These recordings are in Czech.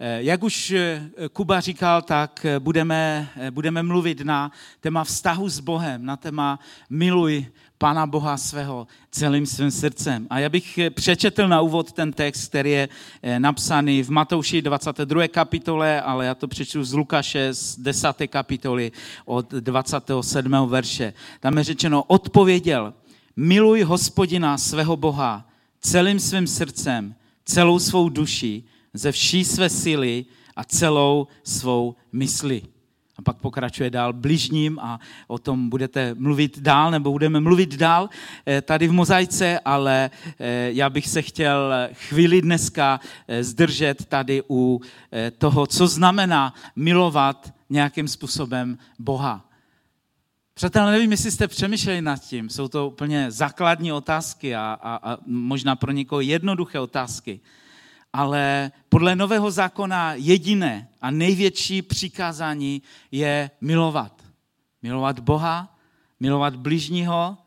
Eh, jak už eh, Kuba říkal, tak eh, budeme, budeme mluvit na téma vztahu s Bohem, na téma miluj Pana Boha svého celým svým srdcem. A já bych přečetl na úvod ten text, který je napsaný v Matouši 22. kapitole, ale já to přečtu z Lukaše z 10. kapitoly od 27. verše. Tam je řečeno, odpověděl, miluj hospodina svého Boha celým svým srdcem, celou svou duši, ze vší své síly a celou svou mysli. A pak pokračuje dál bližním a o tom budete mluvit dál, nebo budeme mluvit dál eh, tady v mozaice, ale eh, já bych se chtěl chvíli dneska eh, zdržet tady u toho, co znamená milovat nějakým způsobem Boha. Přátelé, nevím, jestli jste přemýšleli nad tím, jsou to úplně základní otázky a, a, a možná pro někoho jednoduché otázky ale podle Nového zákona jediné a největší přikázání je milovat. Milovat Boha, milovat bližního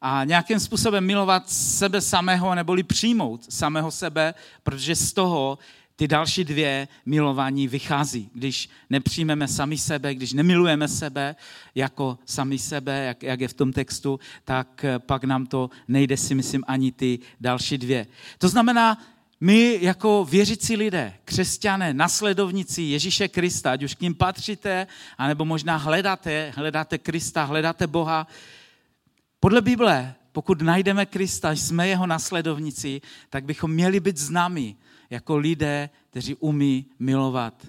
a nějakým způsobem milovat sebe samého, neboli přijmout samého sebe, protože z toho ty další dvě milování vychází. Když nepřijmeme sami sebe, když nemilujeme sebe jako sami sebe, jak, jak je v tom textu, tak pak nám to nejde si myslím ani ty další dvě. To znamená, my jako věřící lidé, křesťané, nasledovníci Ježíše Krista, ať už k ním patříte, anebo možná hledáte, hledáte Krista, hledáte Boha, podle Bible, pokud najdeme Krista, jsme jeho nasledovníci, tak bychom měli být známi jako lidé, kteří umí milovat,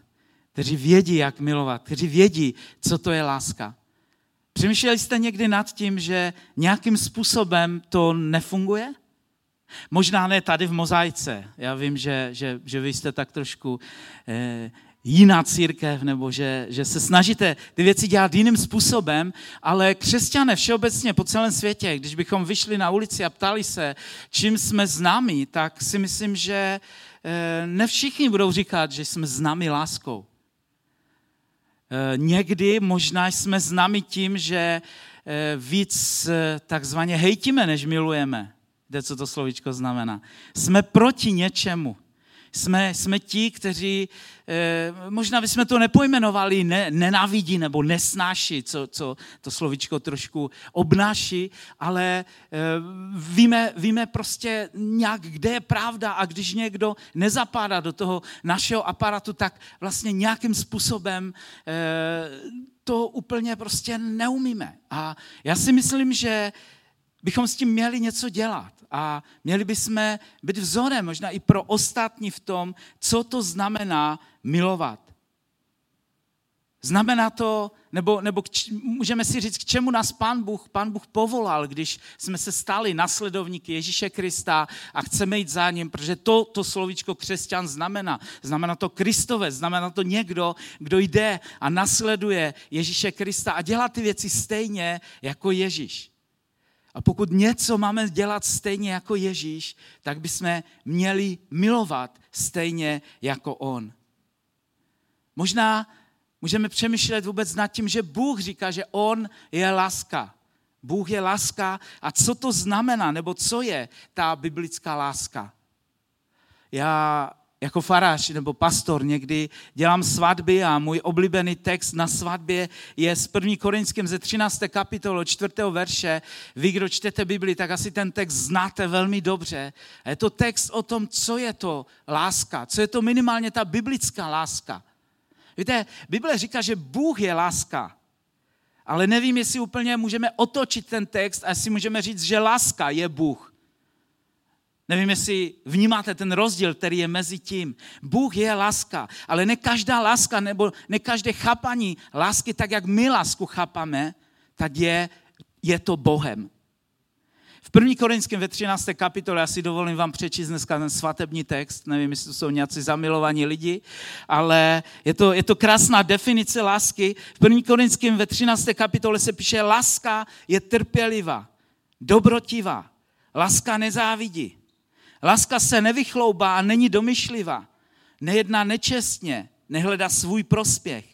kteří vědí, jak milovat, kteří vědí, co to je láska. Přemýšleli jste někdy nad tím, že nějakým způsobem to nefunguje? Možná ne tady v mozaice. Já vím, že, že, že vy jste tak trošku eh, jiná církev, nebo že, že se snažíte ty věci dělat jiným způsobem, ale křesťané všeobecně po celém světě, když bychom vyšli na ulici a ptali se, čím jsme známi, tak si myslím, že eh, ne všichni budou říkat, že jsme známi láskou. Eh, někdy možná jsme známi tím, že eh, víc takzvaně hejtíme, než milujeme. Víte, co to slovíčko znamená? Jsme proti něčemu. Jsme, jsme ti, kteří, eh, možná bychom to nepojmenovali, ne, nenávidí nebo nesnáší, co, co to slovíčko trošku obnáší, ale eh, víme, víme prostě nějak, kde je pravda a když někdo nezapadá do toho našeho aparatu, tak vlastně nějakým způsobem eh, to úplně prostě neumíme. A já si myslím, že bychom s tím měli něco dělat a měli bychom být vzorem možná i pro ostatní v tom, co to znamená milovat. Znamená to, nebo, nebo č, můžeme si říct, k čemu nás Pán Bůh, Pán Bůh povolal, když jsme se stali nasledovníky Ježíše Krista a chceme jít za ním, protože to, to slovíčko křesťan znamená. Znamená to Kristové, znamená to někdo, kdo jde a nasleduje Ježíše Krista a dělá ty věci stejně jako Ježíš. A pokud něco máme dělat stejně jako Ježíš, tak bychom měli milovat stejně jako On. Možná můžeme přemýšlet vůbec nad tím, že Bůh říká, že On je láska. Bůh je láska a co to znamená, nebo co je ta biblická láska. Já jako farář nebo pastor někdy dělám svatby a můj oblíbený text na svatbě je z 1. Korinským ze 13. kapitolu 4. verše. Vy, kdo čtete Bibli, tak asi ten text znáte velmi dobře. Je to text o tom, co je to láska, co je to minimálně ta biblická láska. Víte, Bible říká, že Bůh je láska. Ale nevím, jestli úplně můžeme otočit ten text a jestli můžeme říct, že láska je Bůh. Nevím, jestli vnímáte ten rozdíl, který je mezi tím. Bůh je láska, ale ne každá láska nebo ne každé chápaní lásky, tak jak my lásku chápame, tak je, je to Bohem. V 1. Korinském ve 13. kapitole, já si dovolím vám přečíst dneska ten svatební text, nevím, jestli to jsou nějací zamilovaní lidi, ale je to, je to krásná definice lásky. V 1. Korinském ve 13. kapitole se píše, láska je trpělivá, dobrotivá, láska nezávidí, Láska se nevychloubá a není domyšlivá. Nejedná nečestně, nehledá svůj prospěch.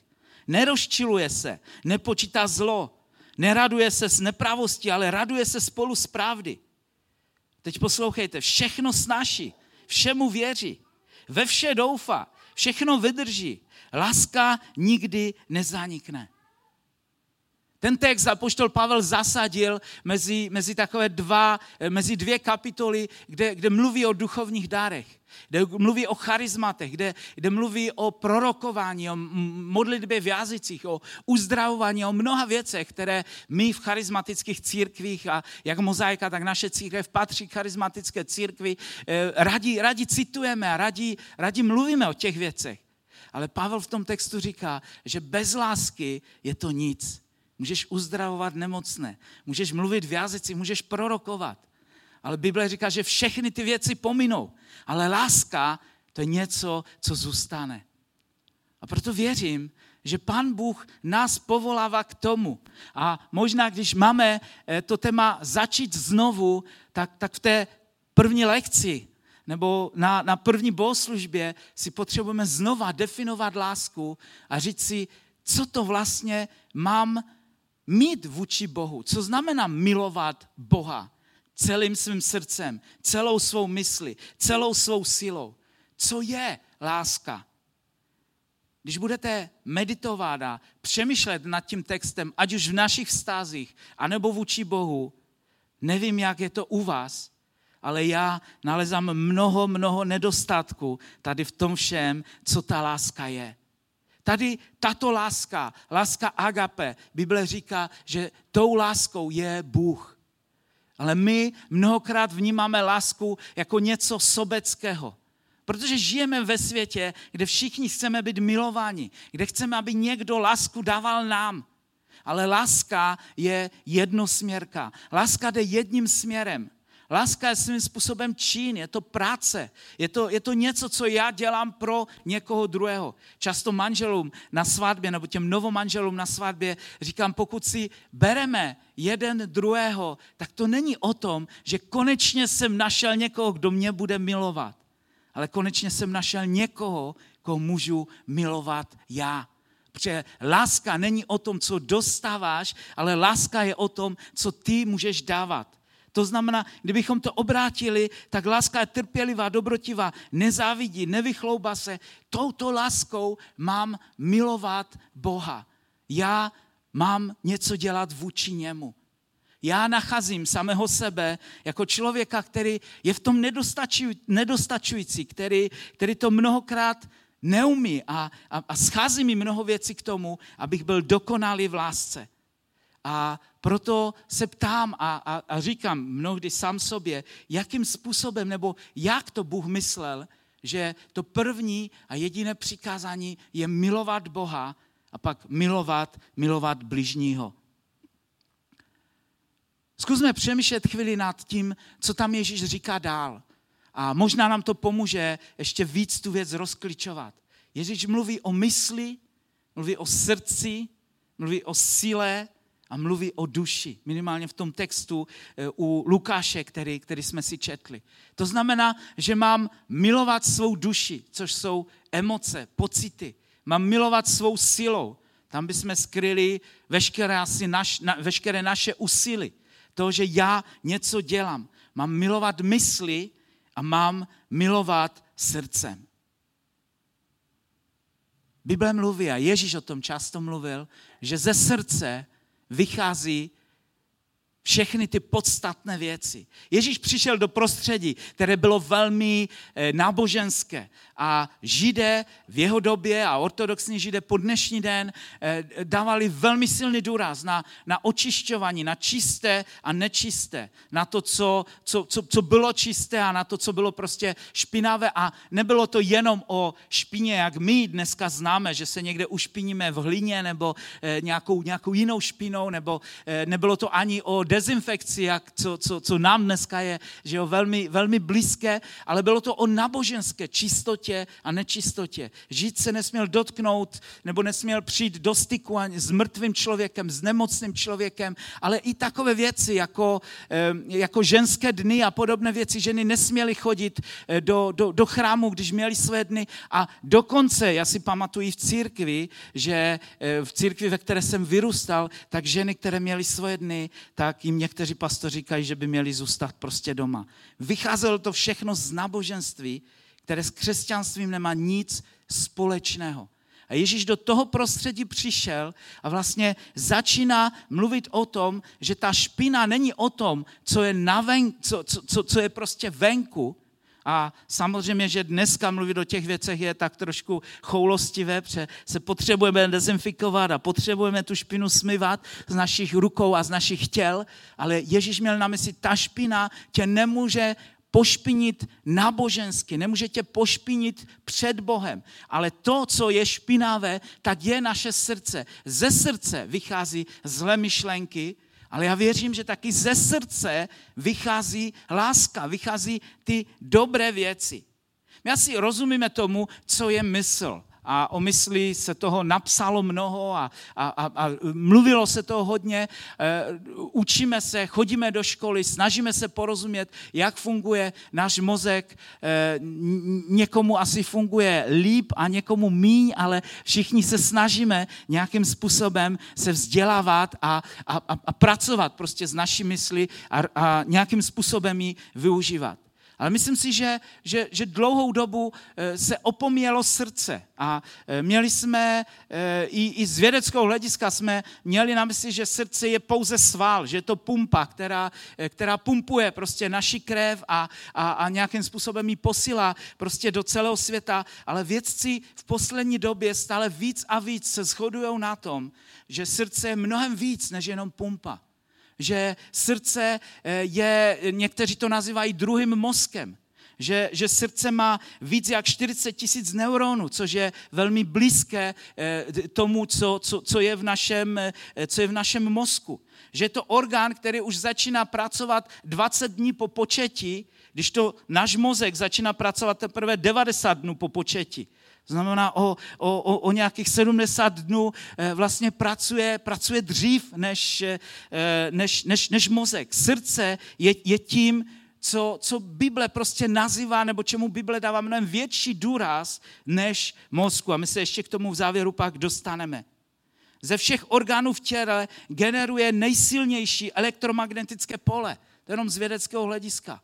Nerozčiluje se, nepočítá zlo, neraduje se z nepravosti, ale raduje se spolu z pravdy. Teď poslouchejte, všechno snáší, všemu věří, ve vše doufá, všechno vydrží. Láska nikdy nezanikne. Ten text apoštol Pavel zasadil mezi, mezi takové dva, mezi dvě kapitoly, kde, kde mluví o duchovních dárech, kde mluví o charizmatech, kde, kde mluví o prorokování, o modlitbě v jazycích, o uzdravování, o mnoha věcech, které my v charismatických církvích a jak mozaika, tak naše církev patří charismatické církvi, eh, radí, radí citujeme a radí, radí mluvíme o těch věcech. Ale Pavel v tom textu říká, že bez lásky je to nic můžeš uzdravovat nemocné, můžeš mluvit v jazyci, můžeš prorokovat. Ale Bible říká, že všechny ty věci pominou. Ale láska to je něco, co zůstane. A proto věřím, že Pan Bůh nás povolává k tomu. A možná, když máme eh, to téma začít znovu, tak, tak v té první lekci nebo na, na první bohoslužbě si potřebujeme znova definovat lásku a říct si, co to vlastně mám mít vůči Bohu. Co znamená milovat Boha celým svým srdcem, celou svou mysli, celou svou silou? Co je láska? Když budete meditovat a přemýšlet nad tím textem, ať už v našich vztazích, anebo vůči Bohu, nevím, jak je to u vás, ale já nalezám mnoho, mnoho nedostatků tady v tom všem, co ta láska je. Tady tato láska, láska agape, Bible říká, že tou láskou je Bůh. Ale my mnohokrát vnímáme lásku jako něco sobeckého. Protože žijeme ve světě, kde všichni chceme být milováni, kde chceme, aby někdo lásku dával nám. Ale láska je jednosměrka. Láska jde jedním směrem. Láska je svým způsobem čin, je to práce, je to, je to něco, co já dělám pro někoho druhého. Často manželům na svatbě, nebo těm novomanželům na svatbě říkám, pokud si bereme jeden druhého, tak to není o tom, že konečně jsem našel někoho, kdo mě bude milovat. Ale konečně jsem našel někoho, koho můžu milovat já. Protože láska není o tom, co dostáváš, ale láska je o tom, co ty můžeš dávat. To znamená, kdybychom to obrátili, tak láska je trpělivá, dobrotivá, nezávidí, nevychlouba se. Touto láskou mám milovat Boha. Já mám něco dělat vůči němu. Já nacházím samého sebe jako člověka, který je v tom nedostačující, který, který to mnohokrát neumí a, a, a schází mi mnoho věcí k tomu, abych byl dokonalý v lásce. A proto se ptám a, a, a říkám mnohdy sám sobě, jakým způsobem nebo jak to Bůh myslel, že to první a jediné přikázání je milovat Boha a pak milovat, milovat bližního. Zkusme přemýšlet chvíli nad tím, co tam Ježíš říká dál. A možná nám to pomůže ještě víc tu věc rozklíčovat. Ježíš mluví o mysli, mluví o srdci, mluví o síle, a mluví o duši, minimálně v tom textu eh, u Lukáše, který, který jsme si četli. To znamená, že mám milovat svou duši, což jsou emoce, pocity. Mám milovat svou silou. Tam bychom skryli veškeré, asi naš, na, veškeré naše úsilí. To, že já něco dělám. Mám milovat mysli a mám milovat srdcem. Bible mluví, a Ježíš o tom často mluvil, že ze srdce vychází všechny ty podstatné věci. Ježíš přišel do prostředí, které bylo velmi eh, náboženské. A židé v jeho době a ortodoxní židé po dnešní den eh, dávali velmi silný důraz na, na očišťování, na čisté a nečisté, na to, co, co, co, co bylo čisté a na to, co bylo prostě špinavé. A nebylo to jenom o špině, jak my dneska známe, že se někde ušpiníme v hlině nebo eh, nějakou, nějakou jinou špinou, nebo nebylo to ani o dezinfekci, jak, co, co, co nám dneska je že jo, velmi, velmi blízké, ale bylo to o naboženské čistotě a nečistotě. Žít se nesměl dotknout nebo nesměl přijít do styku ani s mrtvým člověkem, s nemocným člověkem, ale i takové věci jako, jako ženské dny a podobné věci. Ženy nesměly chodit eh, do, do, do chrámu, když měly své dny a dokonce, já si pamatuju v církvi, že eh, v církvi, ve které jsem vyrůstal, tak ženy, které měly svoje dny, tak jim někteří pastoři říkají, že by měli zůstat prostě doma. Vycházelo to všechno z náboženství, které s křesťanstvím nemá nic společného. A Ježíš do toho prostředí přišel a vlastně začíná mluvit o tom, že ta špina není o tom, co je, naven, co, co, co je prostě venku, a samozřejmě, že dneska mluvit o těch věcech je tak trošku choulostivé, protože se potřebujeme dezinfikovat a potřebujeme tu špinu smyvat z našich rukou a z našich těl, ale Ježíš měl na mysli, ta špina tě nemůže pošpinit nábožensky, nemůže tě pošpinit před Bohem. Ale to, co je špinavé, tak je naše srdce. Ze srdce vychází zlé myšlenky, ale já věřím, že taky ze srdce vychází láska, vychází ty dobré věci. My asi rozumíme tomu, co je mysl a o mysli se toho napsalo mnoho a, a, a, a mluvilo se toho hodně. E, učíme se, chodíme do školy, snažíme se porozumět, jak funguje náš mozek. E, někomu asi funguje líp a někomu míň, ale všichni se snažíme nějakým způsobem se vzdělávat a, a, a, a pracovat prostě s naší mysli a, a nějakým způsobem ji využívat. Ale myslím si, že, že, že dlouhou dobu eh, se opomíjelo srdce a eh, měli jsme, eh, i, i z vědeckého hlediska jsme měli na mysli, že srdce je pouze sval, že je to pumpa, která, která pumpuje prostě naši krev a, a, a nějakým způsobem ji posílá prostě do celého světa, ale vědci v poslední době stále víc a víc se shodují na tom, že srdce je mnohem víc než jenom pumpa že srdce eh, je, někteří to nazývají druhým mozkem, že, že srdce má víc jak 40 tisíc neuronů, což je velmi blízké eh, tomu, co, co, co, je v našem, eh, co je v našem mozku. Že je to orgán, který už začíná pracovat 20 dní po početí, když to náš mozek začíná pracovat teprve 90 dnů po početí. Znamená, o, o, o nějakých 70 dnů eh, vlastně pracuje, pracuje dřív než, eh, než, než, než mozek. Srdce je, je tím, co, co Bible prostě nazývá, nebo čemu Bible dává mnohem větší důraz než mozku. A my se ještě k tomu v závěru pak dostaneme. Ze všech orgánů v těle generuje nejsilnější elektromagnetické pole. To je jenom z vědeckého hlediska.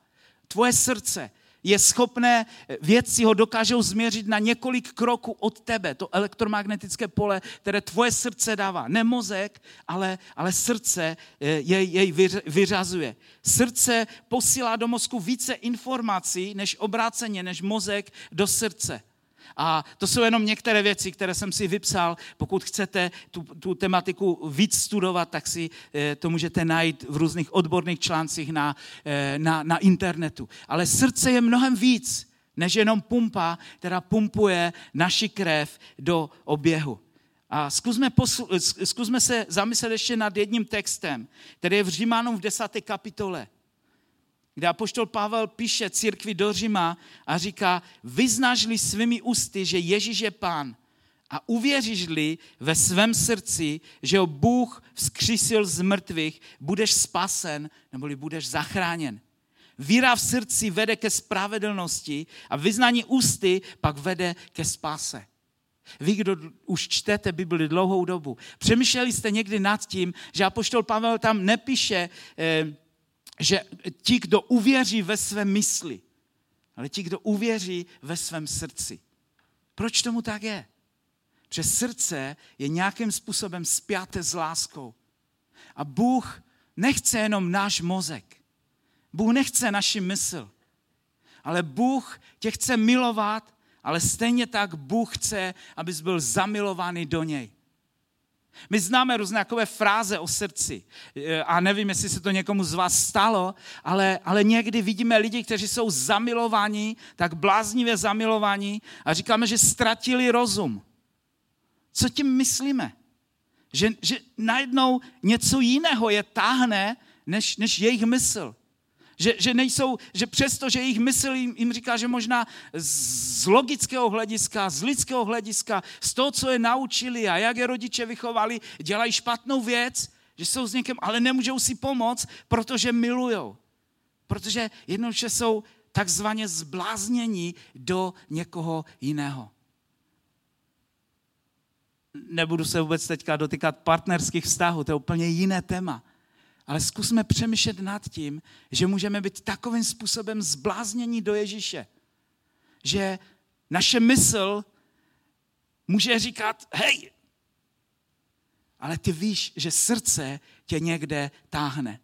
Tvoje srdce je schopné, vědci ho dokážou změřit na několik kroků od tebe, to elektromagnetické pole, které tvoje srdce dává. Ne mozek, ale, ale srdce eh, jej, jej vyřazuje. Srdce posílá do mozku více informací než obráceně, než mozek do srdce. A to jsou jenom některé věci, které jsem si vypsal. Pokud chcete tu, tu tematiku víc studovat, tak si eh, to můžete najít v různých odborných článcích na, eh, na, na internetu. Ale srdce je mnohem víc, než jenom pumpa, která pumpuje naši krev do oběhu. A zkusme, poslu, zkusme se zamyslet ještě nad jedním textem, který je v Římanům v desáté kapitole kde apoštol Pavel píše církvi do Říma a říká, vyznažli svými ústy, že Ježíš je pán a uvěříš-li ve svém srdci, že ho Bůh vzkřísil z mrtvých, budeš spasen, neboli budeš zachráněn. Víra v srdci vede ke spravedlnosti a vyznání ústy pak vede ke spáse. Vy, kdo už čtete Bibli dlouhou dobu, přemýšleli jste někdy nad tím, že apoštol Pavel tam nepíše, eh, že ti, kdo uvěří ve své mysli, ale ti, kdo uvěří ve svém srdci. Proč tomu tak je? Protože srdce je nějakým způsobem spjaté s láskou. A Bůh nechce jenom náš mozek. Bůh nechce naši mysl. Ale Bůh tě chce milovat, ale stejně tak Bůh chce, abys byl zamilovaný do něj. My známe různé takové fráze o srdci e, a nevím, jestli se to někomu z vás stalo, ale, ale někdy vidíme lidi, kteří jsou zamilovaní, tak bláznivě zamilovaní a říkáme, že ztratili rozum. Co tím myslíme? Že, že najednou něco jiného je táhne, než, než jejich mysl. Že, že nejsou, že přesto, že jejich mysl jim, jim říká, že možná z logického hlediska, z lidského hlediska, z toho, co je naučili a jak je rodiče vychovali, dělají špatnou věc, že jsou s někým, ale nemůžou si pomoct, protože milujou. Protože jednoduše jsou takzvaně zbláznění do někoho jiného. Nebudu se vůbec teďka dotýkat partnerských vztahů, to je úplně jiné téma. Ale zkusme přemýšlet nad tím, že můžeme být takovým způsobem zbláznění do Ježíše, že naše mysl může říkat, hej, ale ty víš, že srdce tě někde táhne.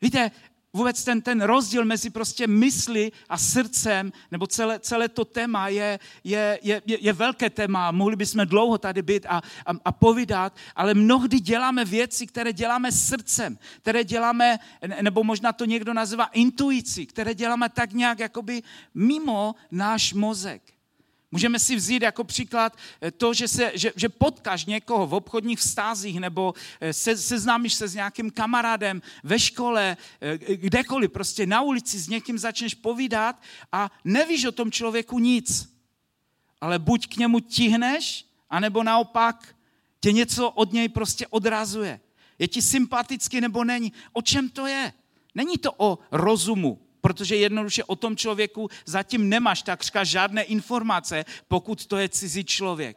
Víte, vůbec ten, ten rozdíl mezi prostě mysli a srdcem, nebo celé, celé to téma je, je, je, je velké téma, mohli bychom dlouho tady být a, a, a povídat, ale mnohdy děláme věci, které děláme srdcem, které děláme, nebo možná to někdo nazývá intuicí, které děláme tak nějak jakoby mimo náš mozek. Můžeme si vzít jako příklad eh, to, že, se, že, že potkáš někoho v obchodních vztazích nebo eh, se, seznámíš se s nějakým kamarádem ve škole, eh, kdekoliv, prostě na ulici s někým začneš povídat a nevíš o tom člověku nic. Ale buď k němu tihneš, anebo naopak tě něco od něj prostě odrazuje. Je ti sympatický nebo není. O čem to je? Není to o rozumu, protože jednoduše o tom člověku zatím nemáš takřka žádné informace, pokud to je cizí člověk.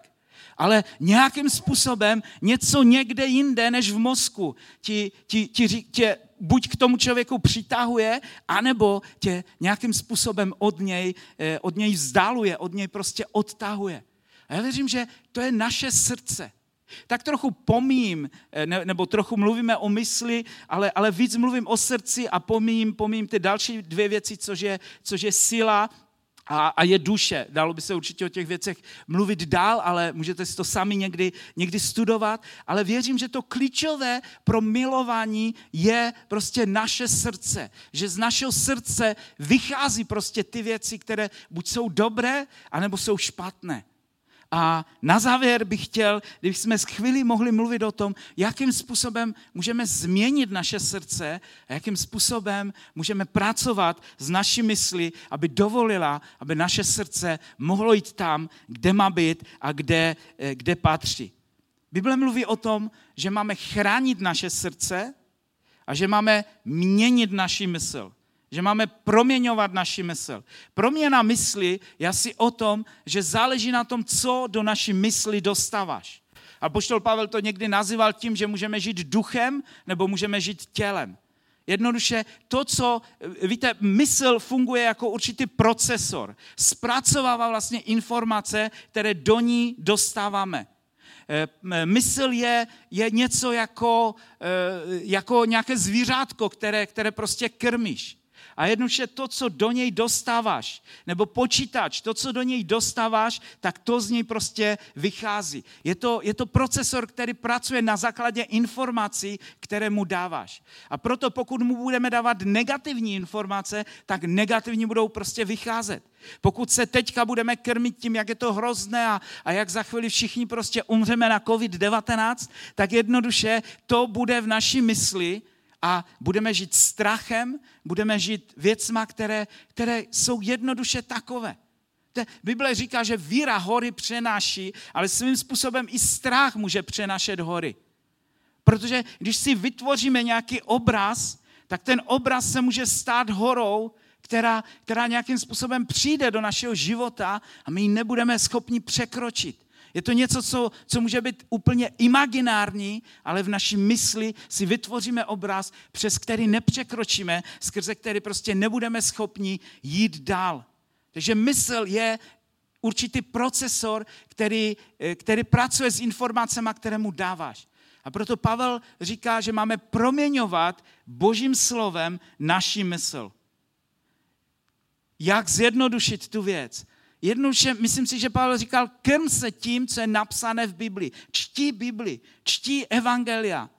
Ale nějakým způsobem něco někde jinde než v mozku ti, ti, ti, tě buď k tomu člověku přitahuje, anebo tě nějakým způsobem od něj, eh, od něj vzdáluje, od něj prostě odtahuje. A já věřím, že to je naše srdce. Tak trochu pomím, eh, nebo trochu mluvíme o mysli, ale, ale víc mluvím o srdci a pomím, pomím ty další dvě věci, což je, což je síla a, a je duše. Dalo by se určitě o těch věcech mluvit dál, ale můžete si to sami někdy, někdy studovat. Ale věřím, že to klíčové pro milování je prostě naše srdce. Že z našeho srdce vychází prostě ty věci, které buď jsou dobré, anebo jsou špatné. A na závěr bych chtěl, kdybychom s chvíli mohli mluvit o tom, jakým způsobem můžeme změnit naše srdce a jakým způsobem můžeme pracovat s naší mysli, aby dovolila, aby naše srdce mohlo jít tam, kde má být a kde, eh, kde patří. Bible mluví o tom, že máme chránit naše srdce a že máme měnit naši mysl že máme proměňovat naši mysl. Proměna mysli je asi o tom, že záleží na tom, co do naší mysli dostáváš. A poštol Pavel to někdy nazýval tím, že můžeme žít duchem nebo můžeme žít tělem. Jednoduše to, co, víte, mysl funguje jako určitý procesor. Zpracovává vlastně informace, které do ní dostáváme. Eh, mysl je, je něco jako, eh, jako nějaké zvířátko, které, které prostě krmíš. A jednoduše to, co do něj dostáváš, nebo počítač, to, co do něj dostáváš, tak to z něj prostě vychází. Je to, je to procesor, který pracuje na základě informací, které mu dáváš. A proto pokud mu budeme dávat negativní informace, tak negativní budou prostě vycházet. Pokud se teďka budeme krmit tím, jak je to hrozné a, a jak za chvíli všichni prostě umřeme na COVID-19, tak jednoduše to bude v naší mysli a budeme žít strachem, budeme žít věcma, které, které jsou jednoduše takové. Bible říká, že víra hory přenáší, ale svým způsobem i strach může přenášet hory. Protože když si vytvoříme nějaký obraz, tak ten obraz se může stát horou, která, která nějakým způsobem přijde do našeho života a my ji nebudeme schopni překročit. Je to něco, co, co může být úplně imaginární, ale v naší mysli si vytvoříme obraz, přes který nepřekročíme, skrze který prostě nebudeme schopni jít dál. Takže mysl je určitý procesor, který, eh, který pracuje s informacemi, které mu dáváš. A proto Pavel říká, že máme proměňovat božím slovem naši mysl. Jak zjednodušit tu věc? Jednoduše, myslím si, že Pavel říkal, krm se tím, co je napsané v Biblii. Čtí Bibli, čtí Evangelia,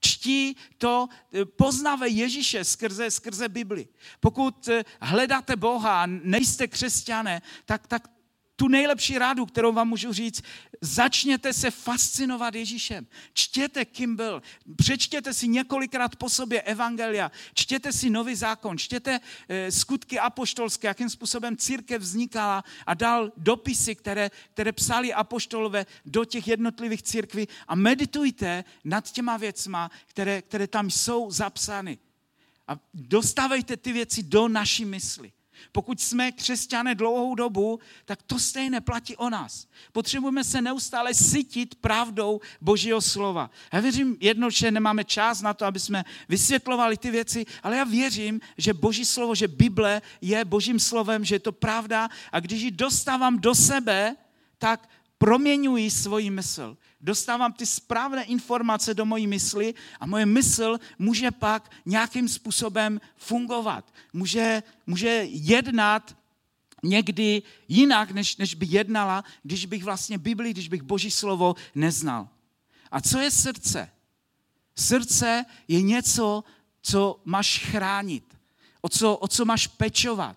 čtí to, eh, poznáve Ježíše skrze, skrze Bibli. Pokud eh, hledáte Boha a nejste křesťané, tak, tak tu nejlepší rádu, kterou vám můžu říct, začněte se fascinovat Ježíšem. Čtěte, kým byl. Přečtěte si několikrát po sobě evangelia. Čtěte si nový zákon. Čtěte e, skutky apoštolské, jakým způsobem církev vznikala a dal dopisy, které, které psali apoštolové do těch jednotlivých církví a meditujte nad těma věcma, které, které tam jsou zapsány. A dostávejte ty věci do naší mysli. Pokud jsme křesťané dlouhou dobu, tak to stejné platí o nás. Potřebujeme se neustále sytit pravdou Božího slova. Já věřím jednoduše, nemáme čas na to, aby jsme vysvětlovali ty věci, ale já věřím, že Boží slovo, že Bible je Božím slovem, že je to pravda a když ji dostávám do sebe, tak proměňuji svoji mysl. Dostávám ty správné informace do mojí mysli a moje mysl může pak nějakým způsobem fungovat. Může, může jednat někdy jinak, než, než by jednala, když bych vlastně Bibli, když bych Boží slovo neznal. A co je srdce? Srdce je něco, co máš chránit, o co, o co máš pečovat.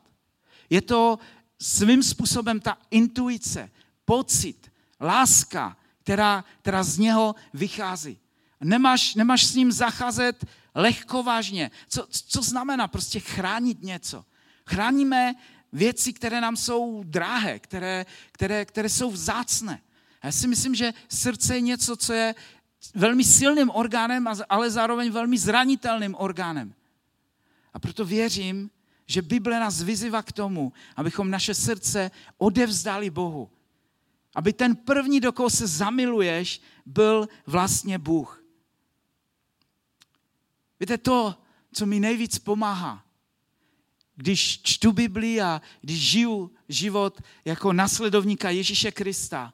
Je to svým způsobem ta intuice, pocit, láska, která, která z něho vychází. Nemáš, nemáš s ním zacházet lehkovážně. Co, co znamená prostě chránit něco? Chráníme věci, které nám jsou drahé, které, které, které jsou vzácné. Já si myslím, že srdce je něco, co je velmi silným orgánem, ale zároveň velmi zranitelným orgánem. A proto věřím, že Bible nás vyzývá k tomu, abychom naše srdce odevzdali Bohu. Aby ten první, do koho se zamiluješ, byl vlastně Bůh. Víte, to, co mi nejvíc pomáhá, když čtu Bibli a když žiju život jako nasledovníka Ježíše Krista,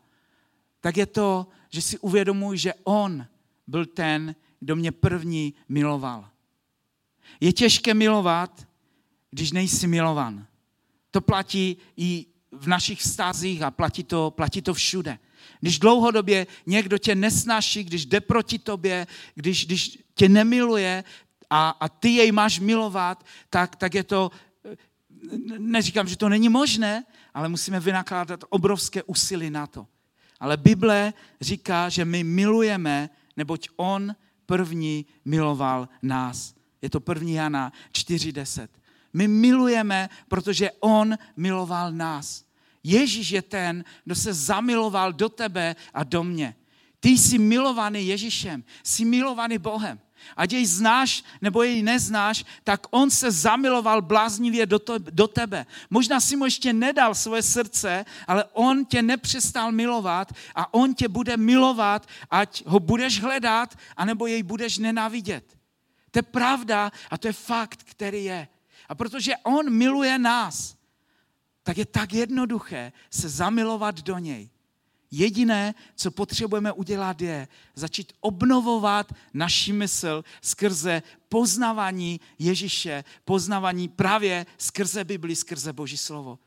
tak je to, že si uvědomuji, že On byl ten, kdo mě první miloval. Je těžké milovat, když nejsi milovan. To platí i v našich vztazích a platí to, platí to všude. Když dlouhodobě někdo tě nesnáší, když jde proti tobě, když, když tě nemiluje a, a ty jej máš milovat, tak, tak je to, neříkám, že to není možné, ale musíme vynakládat obrovské úsilí na to. Ale Bible říká, že my milujeme, neboť On první miloval nás. Je to první Jana 4.10. My milujeme, protože On miloval nás. Ježíš je ten, kdo se zamiloval do tebe a do mě. Ty jsi milovaný Ježíšem, jsi milovaný Bohem. Ať jej znáš nebo jej neznáš, tak on se zamiloval bláznivě do, to, do tebe. Možná si mu ještě nedal svoje srdce, ale on tě nepřestal milovat a on tě bude milovat, ať ho budeš hledat, anebo jej budeš nenávidět. To je pravda a to je fakt, který je. A protože on miluje nás, tak je tak jednoduché se zamilovat do něj. Jediné, co potřebujeme udělat, je začít obnovovat naši mysl skrze poznávání Ježíše, poznávání právě skrze Bibli, skrze Boží slovo.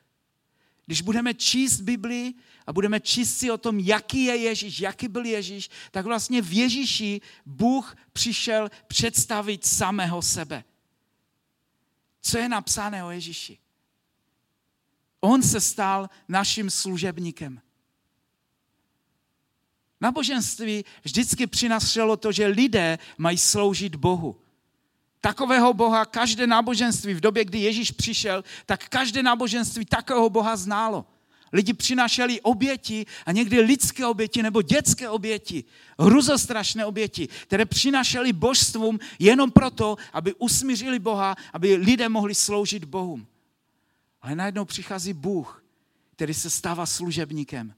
Když budeme číst Bibli a budeme číst si o tom, jaký je Ježíš, jaký byl Ježíš, tak vlastně v Ježíši Bůh přišel představit samého sebe. Co je napsané o Ježíši? On se stal naším služebníkem. Náboženství vždycky přinašelo to, že lidé mají sloužit Bohu. Takového Boha každé náboženství v době, kdy Ježíš přišel, tak každé náboženství takového Boha ználo. Lidi přinášeli oběti a někdy lidské oběti nebo dětské oběti, hruzostrašné oběti, které přinášeli božstvům jenom proto, aby usmířili Boha, aby lidé mohli sloužit Bohům. Ale najednou přichází Bůh, který se stává služebníkem.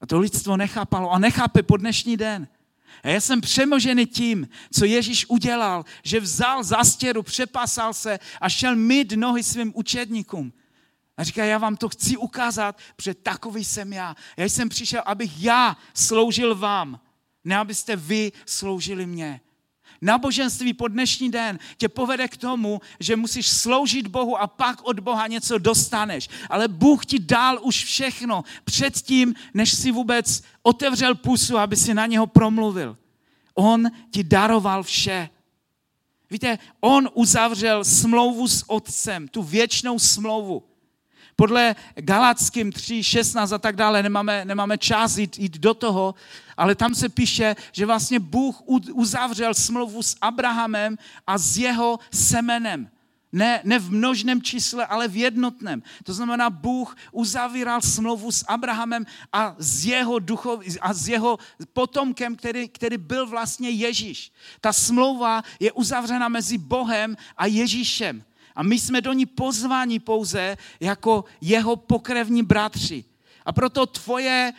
A to lidstvo nechápalo a nechápe po dnešní den. A já jsem přemožený tím, co Ježíš udělal, že vzal zastěru, přepasal se a šel mít nohy svým učedníkům. A říká, já vám to chci ukázat, protože takový jsem já. Já jsem přišel, abych já sloužil vám, ne abyste vy sloužili mě. Náboženství po dnešní den tě povede k tomu, že musíš sloužit Bohu a pak od Boha něco dostaneš. Ale Bůh ti dal už všechno předtím, než si vůbec otevřel pusu, aby si na něho promluvil. On ti daroval vše. Víte, on uzavřel smlouvu s otcem, tu věčnou smlouvu. Podle Galackým 3, 16 a tak dále, nemáme, nemáme čas jít, jít do toho, ale tam se píše, že vlastně Bůh uzavřel smlouvu s Abrahamem a s jeho semenem. Ne, ne v množném čísle, ale v jednotném. To znamená, Bůh uzavíral smlouvu s Abrahamem a s jeho, duchov, a s jeho potomkem, který, který byl vlastně Ježíš. Ta smlouva je uzavřena mezi Bohem a Ježíšem. A my jsme do ní pozváni pouze jako jeho pokrevní bratři. A proto tvoje,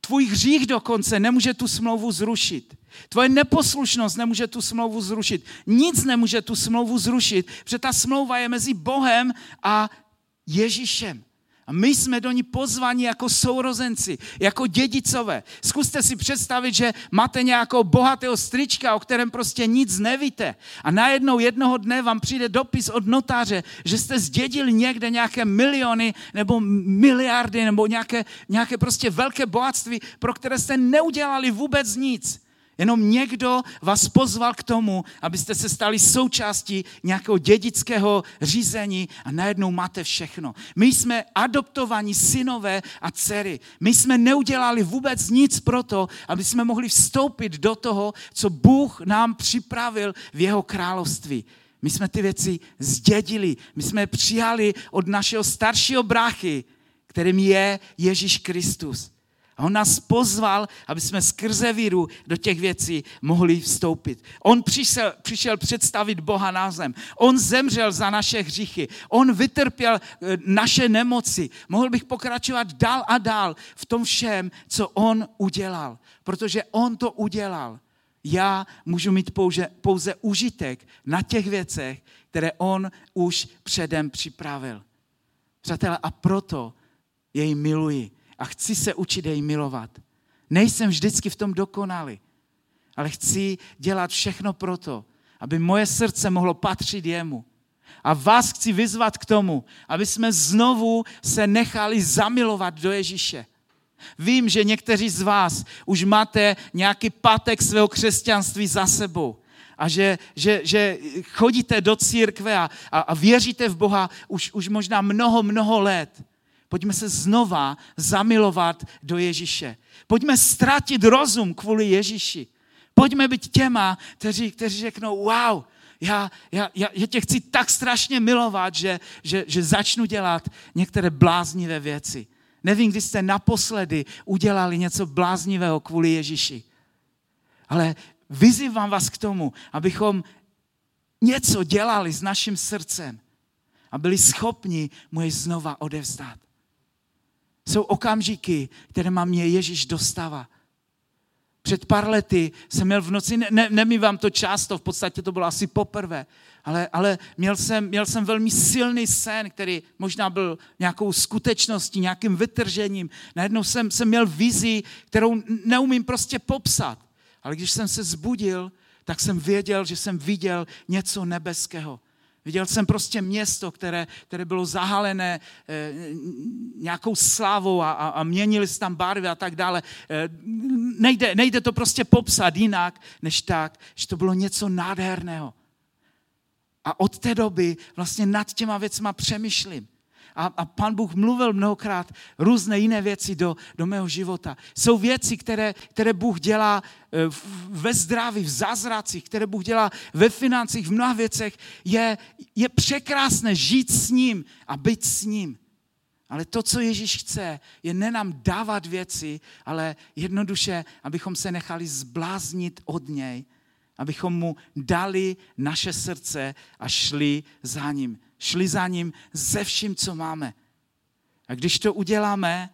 tvůj hřích dokonce nemůže tu smlouvu zrušit. Tvoje neposlušnost nemůže tu smlouvu zrušit. Nic nemůže tu smlouvu zrušit, protože ta smlouva je mezi Bohem a Ježíšem. A my jsme do ní pozvaní jako sourozenci, jako dědicové. Zkuste si představit, že máte nějakou bohatého strička, o kterém prostě nic nevíte. A najednou jednoho dne vám přijde dopis od notáře, že jste zdědili někde nějaké miliony nebo miliardy nebo nějaké, nějaké prostě velké bohatství, pro které jste neudělali vůbec nic. Jenom někdo vás pozval k tomu, abyste se stali součástí nějakého dědického řízení a najednou máte všechno. My jsme adoptovaní synové a dcery. My jsme neudělali vůbec nic pro to, aby jsme mohli vstoupit do toho, co Bůh nám připravil v jeho království. My jsme ty věci zdědili, my jsme je přijali od našeho staršího bráchy, kterým je Ježíš Kristus. A on nás pozval, aby jsme skrze víru do těch věcí mohli vstoupit. On přišel, přišel představit Boha na zem. On zemřel za naše hříchy. On vytrpěl eh, naše nemoci. Mohl bych pokračovat dál a dál v tom všem, co on udělal. Protože on to udělal. Já můžu mít pouze, pouze užitek na těch věcech, které on už předem připravil. Přátelé, a proto jej miluji a chci se učit jej milovat. Nejsem vždycky v tom dokonalý, ale chci dělat všechno proto, aby moje srdce mohlo patřit jemu. A vás chci vyzvat k tomu, aby jsme znovu se nechali zamilovat do Ježíše. Vím, že někteří z vás už máte nějaký patek svého křesťanství za sebou a že, že, že chodíte do církve a, a, a věříte v Boha už, už možná mnoho, mnoho let. Pojďme se znova zamilovat do Ježíše. Pojďme ztratit rozum kvůli Ježíši. Pojďme být těma, kteří, kteří řeknou, wow, já, já, já, já tě chci tak strašně milovat, že, že, že začnu dělat některé bláznivé věci. Nevím, kdy jste naposledy udělali něco bláznivého kvůli Ježíši. Ale vyzývám vás k tomu, abychom něco dělali s naším srdcem a byli schopni mu jej znova odevzdat. Jsou okamžiky, které má mě Ježíš dostává. Před pár lety jsem měl v noci, ne, nemývám to často, v podstatě to bylo asi poprvé, ale, ale měl, jsem, měl jsem velmi silný sen, který možná byl nějakou skutečností, nějakým vytržením. Najednou jsem, jsem měl vizi, kterou neumím prostě popsat. Ale když jsem se zbudil, tak jsem věděl, že jsem viděl něco nebeského. Viděl jsem prostě město, které, které bylo zahalené e, nějakou slávou a, a, a měnili se tam barvy a tak dále. E, nejde, nejde to prostě popsat jinak, než tak, že to bylo něco nádherného. A od té doby vlastně nad těma věcma přemýšlím a, a pan Bůh mluvil mnohokrát různé jiné věci do, do mého života. Jsou věci, které, které Bůh dělá e, ve zdraví, v zázracích, které Bůh dělá ve financích, v mnoha věcech. Je, je překrásné žít s ním a být s ním. Ale to, co Ježíš chce, je ne nám dávat věci, ale jednoduše, abychom se nechali zbláznit od něj, abychom mu dali naše srdce a šli za ním šli za ním ze vším, co máme. A když to uděláme,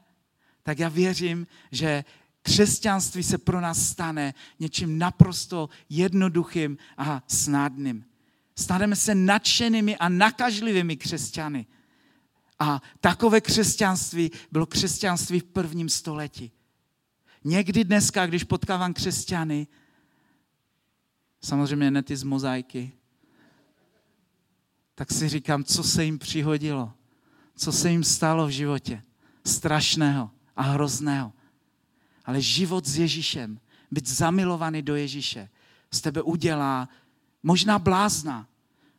tak já věřím, že křesťanství se pro nás stane něčím naprosto jednoduchým a snadným. Staneme se nadšenými a nakažlivými křesťany. A takové křesťanství bylo křesťanství v prvním století. Někdy dneska, když potkávám křesťany, samozřejmě ne ty z mozaiky, tak si říkám, co se jim přihodilo, co se jim stalo v životě. Strašného a hrozného. Ale život s Ježíšem, být zamilovaný do Ježíše, z tebe udělá možná blázna,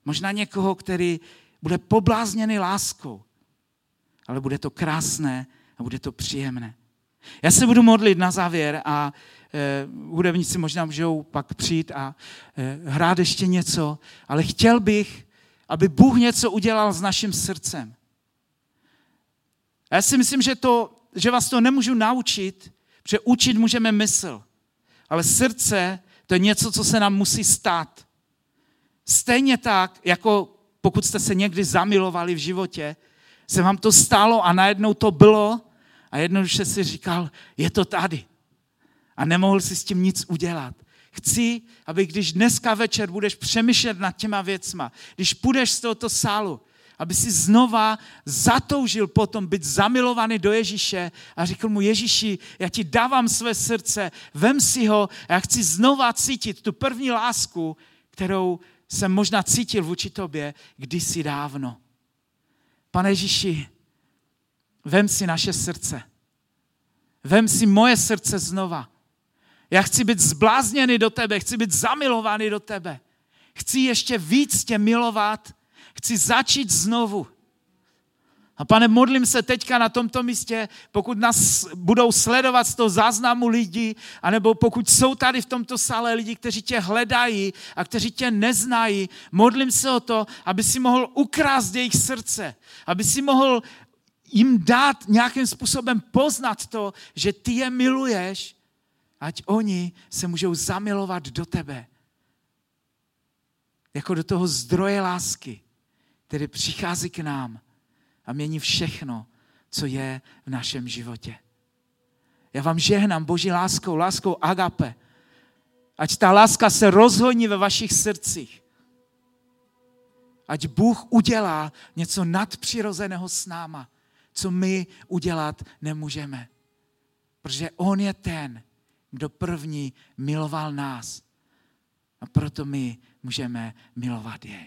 možná někoho, který bude poblázněný láskou, ale bude to krásné a bude to příjemné. Já se budu modlit na závěr a eh, hudebníci možná můžou pak přijít a eh, hrát ještě něco, ale chtěl bych, aby Bůh něco udělal s naším srdcem. A já si myslím, že, to, že vás to nemůžu naučit, protože učit můžeme mysl. Ale srdce, to je něco, co se nám musí stát. Stejně tak, jako pokud jste se někdy zamilovali v životě, se vám to stalo a najednou to bylo a jednoduše si říkal, je to tady. A nemohl si s tím nic udělat. Chci, aby když dneska večer budeš přemýšlet nad těma věcma, když půjdeš z tohoto sálu, aby si znova zatoužil potom být zamilovaný do Ježíše a řekl mu, Ježíši, já ti dávám své srdce, vem si ho a já chci znova cítit tu první lásku, kterou jsem možná cítil vůči tobě kdysi dávno. Pane Ježíši, vem si naše srdce. Vem si moje srdce znova. Já chci být zblázněný do tebe, chci být zamilovaný do tebe. Chci ještě víc tě milovat, chci začít znovu. A pane, modlím se teďka na tomto místě, pokud nás budou sledovat z toho záznamu lidí, anebo pokud jsou tady v tomto sále lidi, kteří tě hledají a kteří tě neznají, modlím se o to, aby si mohl ukrást jejich srdce, aby si mohl jim dát nějakým způsobem poznat to, že ty je miluješ, ať oni se můžou zamilovat do tebe. Jako do toho zdroje lásky, který přichází k nám a mění všechno, co je v našem životě. Já vám žehnám Boží láskou, láskou agape. Ať ta láska se rozhoní ve vašich srdcích. Ať Bůh udělá něco nadpřirozeného s náma, co my udělat nemůžeme. Protože On je ten, kdo první miloval nás. A proto my můžeme milovat jej.